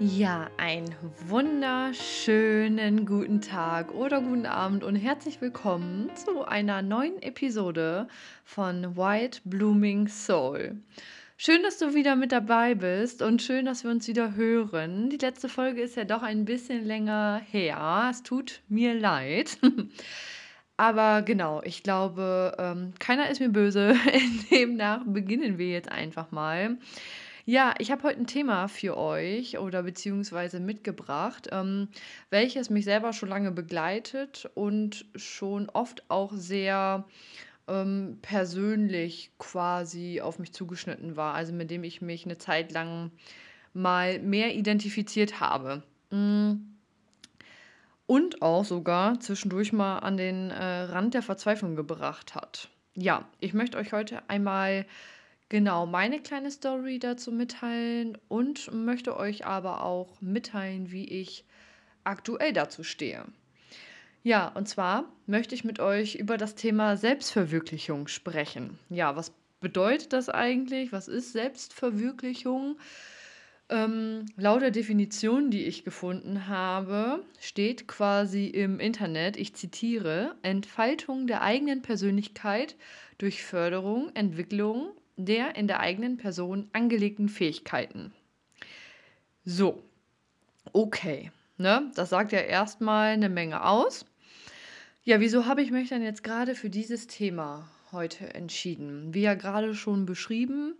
Ja, einen wunderschönen guten Tag oder guten Abend und herzlich willkommen zu einer neuen Episode von White Blooming Soul. Schön, dass du wieder mit dabei bist und schön, dass wir uns wieder hören. Die letzte Folge ist ja doch ein bisschen länger her. Es tut mir leid. Aber genau, ich glaube, ähm, keiner ist mir böse. Demnach beginnen wir jetzt einfach mal. Ja, ich habe heute ein Thema für euch oder beziehungsweise mitgebracht, ähm, welches mich selber schon lange begleitet und schon oft auch sehr ähm, persönlich quasi auf mich zugeschnitten war, also mit dem ich mich eine Zeit lang mal mehr identifiziert habe. Mm. Und auch sogar zwischendurch mal an den äh, Rand der Verzweiflung gebracht hat. Ja, ich möchte euch heute einmal genau meine kleine Story dazu mitteilen und möchte euch aber auch mitteilen, wie ich aktuell dazu stehe. Ja, und zwar möchte ich mit euch über das Thema Selbstverwirklichung sprechen. Ja, was bedeutet das eigentlich? Was ist Selbstverwirklichung? Ähm, laut der Definition, die ich gefunden habe, steht quasi im Internet, ich zitiere, Entfaltung der eigenen Persönlichkeit durch Förderung, Entwicklung der in der eigenen Person angelegten Fähigkeiten. So, okay, ne? Das sagt ja erstmal eine Menge aus. Ja, wieso habe ich mich dann jetzt gerade für dieses Thema heute entschieden? Wie ja gerade schon beschrieben,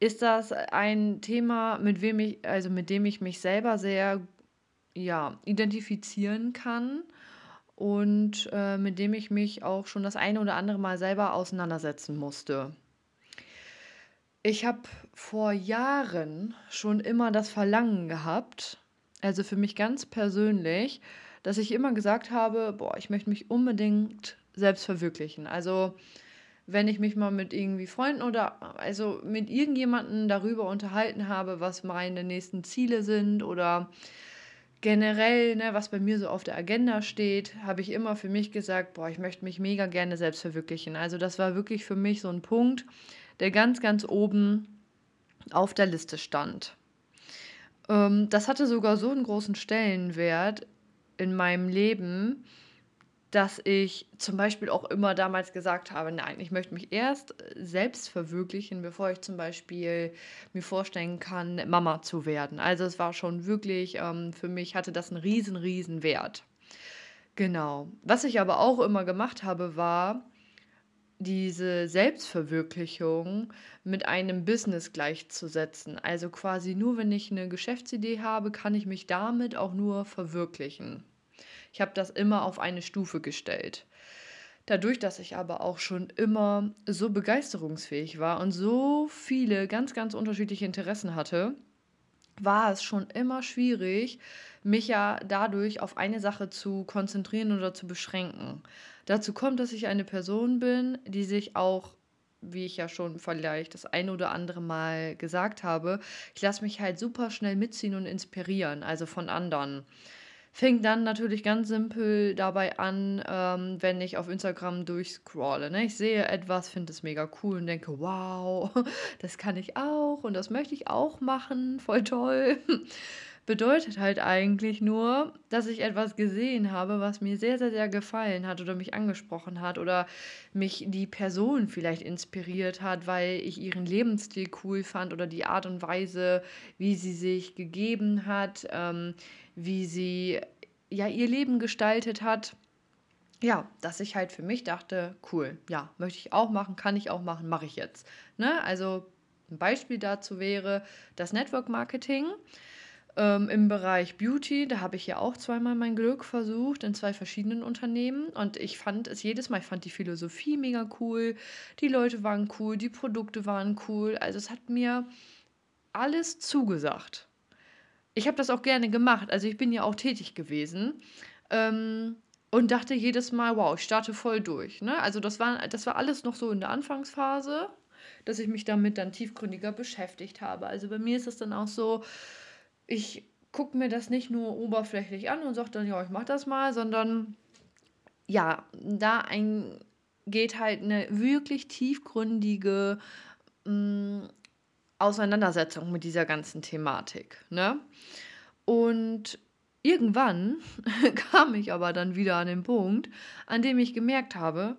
ist das ein Thema, mit wem ich, also mit dem ich mich selber sehr ja, identifizieren kann und äh, mit dem ich mich auch schon das eine oder andere Mal selber auseinandersetzen musste. Ich habe vor Jahren schon immer das Verlangen gehabt, also für mich ganz persönlich, dass ich immer gesagt habe: „Boah, ich möchte mich unbedingt selbst verwirklichen.“ Also, wenn ich mich mal mit irgendwie Freunden oder also mit irgendjemandem darüber unterhalten habe, was meine nächsten Ziele sind oder generell, ne, was bei mir so auf der Agenda steht, habe ich immer für mich gesagt: „Boah, ich möchte mich mega gerne selbst verwirklichen.“ Also, das war wirklich für mich so ein Punkt, der ganz, ganz oben auf der Liste stand. Ähm, das hatte sogar so einen großen Stellenwert in meinem Leben, dass ich zum Beispiel auch immer damals gesagt habe, nein, ich möchte mich erst selbst verwirklichen, bevor ich zum Beispiel mir vorstellen kann, Mama zu werden. Also es war schon wirklich, ähm, für mich hatte das einen riesen, riesen Wert. Genau. Was ich aber auch immer gemacht habe, war, diese Selbstverwirklichung mit einem Business gleichzusetzen. Also quasi nur wenn ich eine Geschäftsidee habe, kann ich mich damit auch nur verwirklichen. Ich habe das immer auf eine Stufe gestellt. Dadurch, dass ich aber auch schon immer so begeisterungsfähig war und so viele ganz, ganz unterschiedliche Interessen hatte, war es schon immer schwierig, mich ja dadurch auf eine Sache zu konzentrieren oder zu beschränken. Dazu kommt, dass ich eine Person bin, die sich auch, wie ich ja schon vielleicht das eine oder andere Mal gesagt habe, ich lasse mich halt super schnell mitziehen und inspirieren, also von anderen. Fängt dann natürlich ganz simpel dabei an, ähm, wenn ich auf Instagram durchscrolle. Ne? Ich sehe etwas, finde es mega cool und denke, wow, das kann ich auch und das möchte ich auch machen, voll toll. Bedeutet halt eigentlich nur, dass ich etwas gesehen habe, was mir sehr, sehr, sehr gefallen hat oder mich angesprochen hat oder mich die Person vielleicht inspiriert hat, weil ich ihren Lebensstil cool fand oder die Art und Weise, wie sie sich gegeben hat, ähm, wie sie ja ihr Leben gestaltet hat. Ja, dass ich halt für mich dachte, cool, ja, möchte ich auch machen, kann ich auch machen, mache ich jetzt. Ne? Also ein Beispiel dazu wäre das Network Marketing. Ähm, Im Bereich Beauty, da habe ich ja auch zweimal mein Glück versucht in zwei verschiedenen Unternehmen und ich fand es jedes Mal, ich fand die Philosophie mega cool, die Leute waren cool, die Produkte waren cool, also es hat mir alles zugesagt. Ich habe das auch gerne gemacht, also ich bin ja auch tätig gewesen ähm, und dachte jedes Mal, wow, ich starte voll durch. Ne? Also das war, das war alles noch so in der Anfangsphase, dass ich mich damit dann tiefgründiger beschäftigt habe. Also bei mir ist es dann auch so, ich gucke mir das nicht nur oberflächlich an und sage dann, ja, ich mache das mal, sondern ja, da ein, geht halt eine wirklich tiefgründige mh, mm, Auseinandersetzung mit dieser ganzen Thematik, ne? Und irgendwann kam ich aber dann wieder an den Punkt, an dem ich gemerkt habe,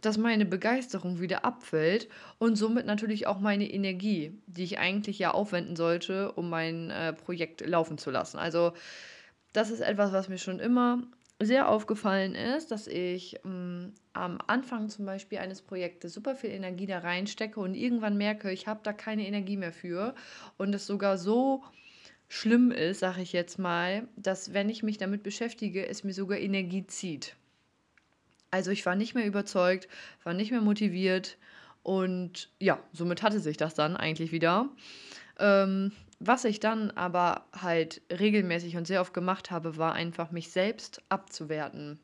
dass meine Begeisterung wieder abfällt und somit natürlich auch meine Energie, die ich eigentlich ja aufwenden sollte, um mein äh, Projekt laufen zu lassen. Also das ist etwas, was mir schon immer sehr aufgefallen ist, dass ich ähm, am Anfang zum Beispiel eines Projektes super viel Energie da reinstecke und irgendwann merke, ich habe da keine Energie mehr für und es sogar so schlimm ist, sage ich jetzt mal, dass wenn ich mich damit beschäftige, es mir sogar Energie zieht. Also ich war nicht mehr überzeugt, war nicht mehr motiviert und ja, somit hatte sich das dann eigentlich wieder. Ähm, was ich dann aber halt regelmäßig und sehr oft gemacht habe, war einfach mich selbst abzuwerten.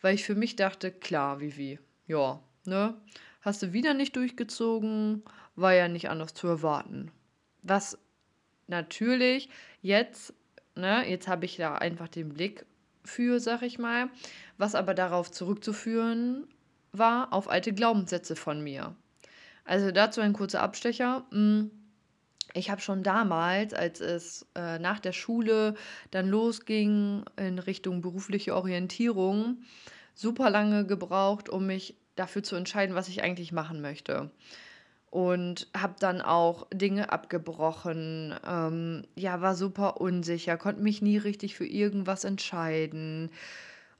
Weil ich für mich dachte, klar, Vivi, ja, ne? Hast du wieder nicht durchgezogen, war ja nicht anders zu erwarten. Was natürlich jetzt, ne, jetzt habe ich da einfach den Blick für, sag ich mal, was aber darauf zurückzuführen war, auf alte Glaubenssätze von mir. Also dazu ein kurzer Abstecher. Hm, ich habe schon damals, als es äh, nach der Schule dann losging in Richtung berufliche Orientierung, super lange gebraucht, um mich dafür zu entscheiden, was ich eigentlich machen möchte. Und habe dann auch Dinge abgebrochen, ähm, ja, war super unsicher, konnte mich nie richtig für irgendwas entscheiden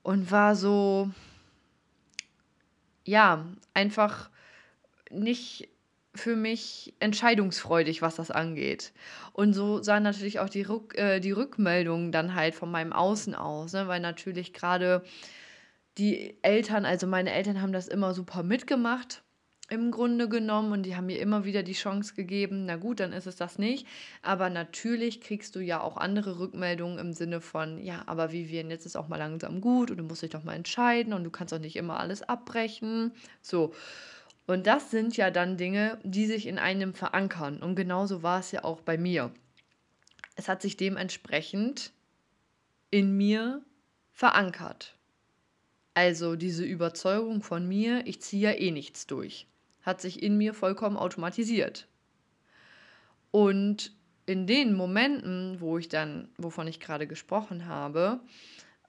und war so, ja, einfach nicht für mich entscheidungsfreudig, was das angeht. Und so sahen natürlich auch die, Rück, äh, die Rückmeldungen dann halt von meinem Außen aus, ne? weil natürlich gerade die Eltern, also meine Eltern haben das immer super mitgemacht im Grunde genommen und die haben mir immer wieder die Chance gegeben, na gut, dann ist es das nicht. Aber natürlich kriegst du ja auch andere Rückmeldungen im Sinne von, ja, aber Vivian, jetzt ist auch mal langsam gut und du musst dich doch mal entscheiden und du kannst auch nicht immer alles abbrechen. So. Und das sind ja dann Dinge, die sich in einem verankern. Und genauso war es ja auch bei mir. Es hat sich dementsprechend in mir verankert. Also diese Überzeugung von mir, ich ziehe ja eh nichts durch, hat sich in mir vollkommen automatisiert. Und in den Momenten, wo ich dann, wovon ich gerade gesprochen habe,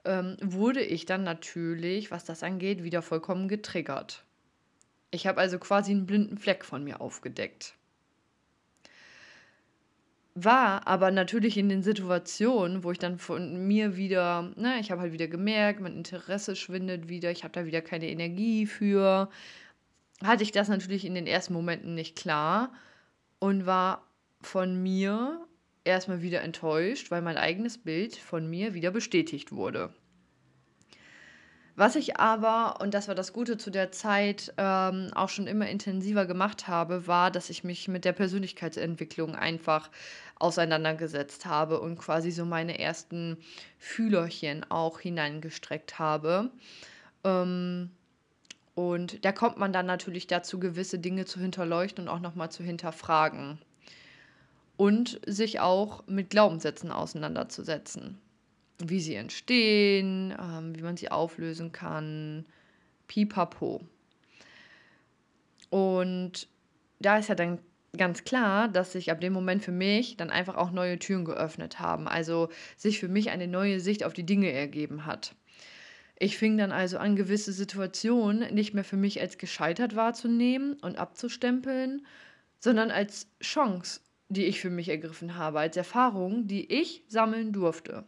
ähm, wurde ich dann natürlich, was das angeht, wieder vollkommen getriggert. Ich habe also quasi einen blinden Fleck von mir aufgedeckt. War aber natürlich in den Situationen, wo ich dann von mir wieder, ne, ich habe halt wieder gemerkt, mein Interesse schwindet wieder, ich habe da wieder keine Energie für, hatte ich das natürlich in den ersten Momenten nicht klar und war von mir erstmal wieder enttäuscht, weil mein eigenes Bild von mir wieder bestätigt wurde. Was ich aber, und das war das Gute zu der Zeit, ähm, auch schon immer intensiver gemacht habe, war, dass ich mich mit der Persönlichkeitsentwicklung einfach auseinandergesetzt habe und quasi so meine ersten Fühlerchen auch hineingestreckt habe. Ähm, und da kommt man dann natürlich dazu, gewisse Dinge zu hinterleuchten und auch nochmal zu hinterfragen. Und sich auch mit Glaubenssätzen auseinanderzusetzen wie sie entstehen, ähm, wie man sie auflösen kann, pipapo. Und da ist ja dann ganz klar, dass sich ab dem Moment für mich dann einfach auch neue Türen geöffnet haben. Also sich für mich eine neue Sicht auf die Dinge ergeben hat. Ich fing dann also an, gewisse Situationen nicht mehr für mich als gescheitert wahrzunehmen und abzustempeln, sondern als Chance, die ich für mich ergriffen habe, als Erfahrung, die ich sammeln durfte.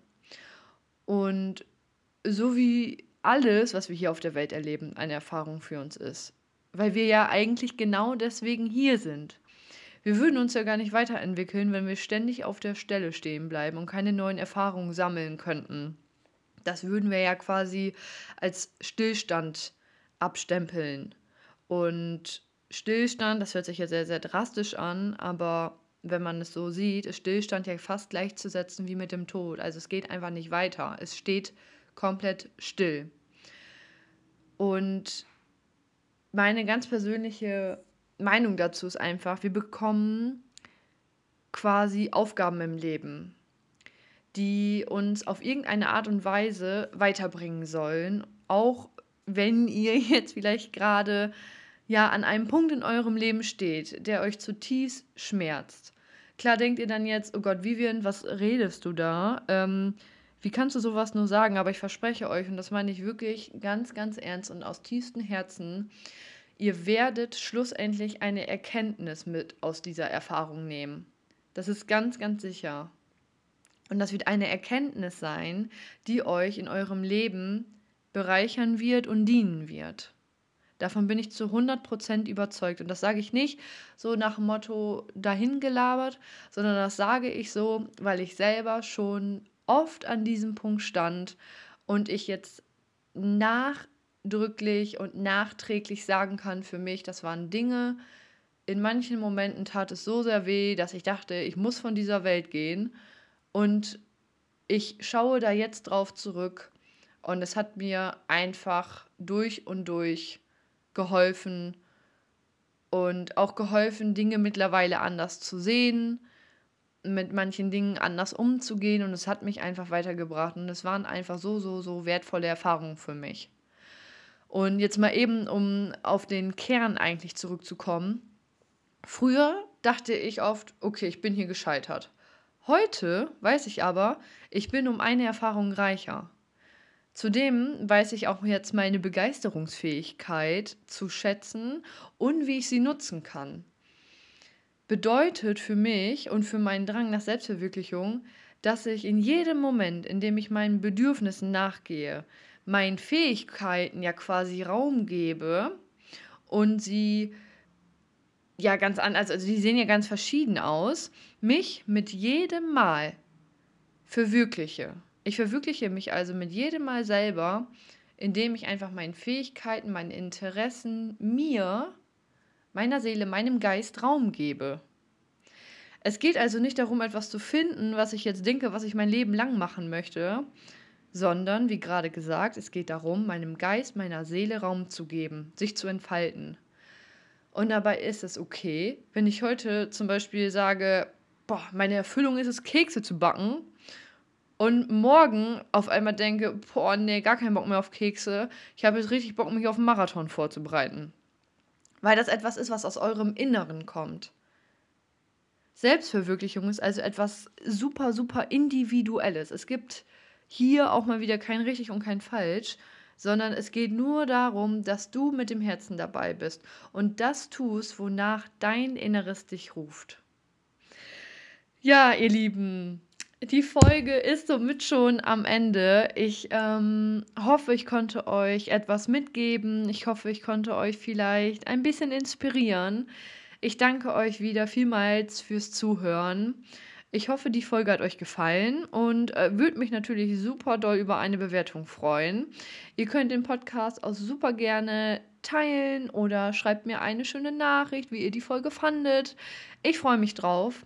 Und so wie alles, was wir hier auf der Welt erleben, eine Erfahrung für uns ist. Weil wir ja eigentlich genau deswegen hier sind. Wir würden uns ja gar nicht weiterentwickeln, wenn wir ständig auf der Stelle stehen bleiben und keine neuen Erfahrungen sammeln könnten. Das würden wir ja quasi als Stillstand abstempeln. Und Stillstand, das hört sich ja sehr, sehr drastisch an, aber wenn man es so sieht, ist Stillstand ja fast gleichzusetzen wie mit dem Tod. Also es geht einfach nicht weiter. Es steht komplett still. Und meine ganz persönliche Meinung dazu ist einfach, wir bekommen quasi Aufgaben im Leben, die uns auf irgendeine Art und Weise weiterbringen sollen, auch wenn ihr jetzt vielleicht gerade ja an einem Punkt in eurem Leben steht, der euch zutiefst schmerzt. Klar denkt ihr dann jetzt, oh Gott, Vivian, was redest du da? Ähm, wie kannst du sowas nur sagen? Aber ich verspreche euch, und das meine ich wirklich ganz, ganz ernst und aus tiefstem Herzen, ihr werdet schlussendlich eine Erkenntnis mit aus dieser Erfahrung nehmen. Das ist ganz, ganz sicher. Und das wird eine Erkenntnis sein, die euch in eurem Leben bereichern wird und dienen wird. Davon bin ich zu 100% überzeugt. Und das sage ich nicht so nach dem Motto dahingelabert, sondern das sage ich so, weil ich selber schon oft an diesem Punkt stand und ich jetzt nachdrücklich und nachträglich sagen kann für mich, das waren Dinge, in manchen Momenten tat es so sehr weh, dass ich dachte, ich muss von dieser Welt gehen. Und ich schaue da jetzt drauf zurück und es hat mir einfach durch und durch geholfen und auch geholfen, Dinge mittlerweile anders zu sehen, mit manchen Dingen anders umzugehen und es hat mich einfach weitergebracht und es waren einfach so, so, so wertvolle Erfahrungen für mich. Und jetzt mal eben, um auf den Kern eigentlich zurückzukommen. Früher dachte ich oft, okay, ich bin hier gescheitert. Heute weiß ich aber, ich bin um eine Erfahrung reicher. Zudem weiß ich auch jetzt meine Begeisterungsfähigkeit zu schätzen und wie ich sie nutzen kann. Bedeutet für mich und für meinen Drang nach Selbstverwirklichung, dass ich in jedem Moment, in dem ich meinen Bedürfnissen nachgehe, meinen Fähigkeiten ja quasi Raum gebe und sie ja ganz anders, also die sehen ja ganz verschieden aus, mich mit jedem Mal verwirkliche. Ich verwirkliche mich also mit jedem Mal selber, indem ich einfach meinen Fähigkeiten, meinen Interessen, mir, meiner Seele, meinem Geist Raum gebe. Es geht also nicht darum, etwas zu finden, was ich jetzt denke, was ich mein Leben lang machen möchte, sondern, wie gerade gesagt, es geht darum, meinem Geist, meiner Seele Raum zu geben, sich zu entfalten. Und dabei ist es okay, wenn ich heute zum Beispiel sage, boah, meine Erfüllung ist es, Kekse zu backen. Und morgen auf einmal denke, boah, nee, gar keinen Bock mehr auf Kekse. Ich habe jetzt richtig Bock, mich auf einen Marathon vorzubereiten. Weil das etwas ist, was aus eurem Inneren kommt. Selbstverwirklichung ist also etwas super, super Individuelles. Es gibt hier auch mal wieder kein richtig und kein falsch, sondern es geht nur darum, dass du mit dem Herzen dabei bist und das tust, wonach dein Inneres dich ruft. Ja, ihr Lieben, die Folge ist somit schon am Ende. Ich ähm, hoffe, ich konnte euch etwas mitgeben. Ich hoffe, ich konnte euch vielleicht ein bisschen inspirieren. Ich danke euch wieder vielmals fürs Zuhören. Ich hoffe, die Folge hat euch gefallen und äh, würde mich natürlich super doll über eine Bewertung freuen. Ihr könnt den Podcast auch super gerne teilen oder schreibt mir eine schöne Nachricht, wie ihr die Folge fandet. Ich freue mich drauf.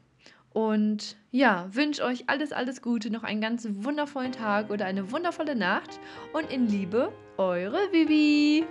Und ja, wünsche euch alles, alles Gute, noch einen ganz wundervollen Tag oder eine wundervolle Nacht. Und in Liebe, eure Vivi.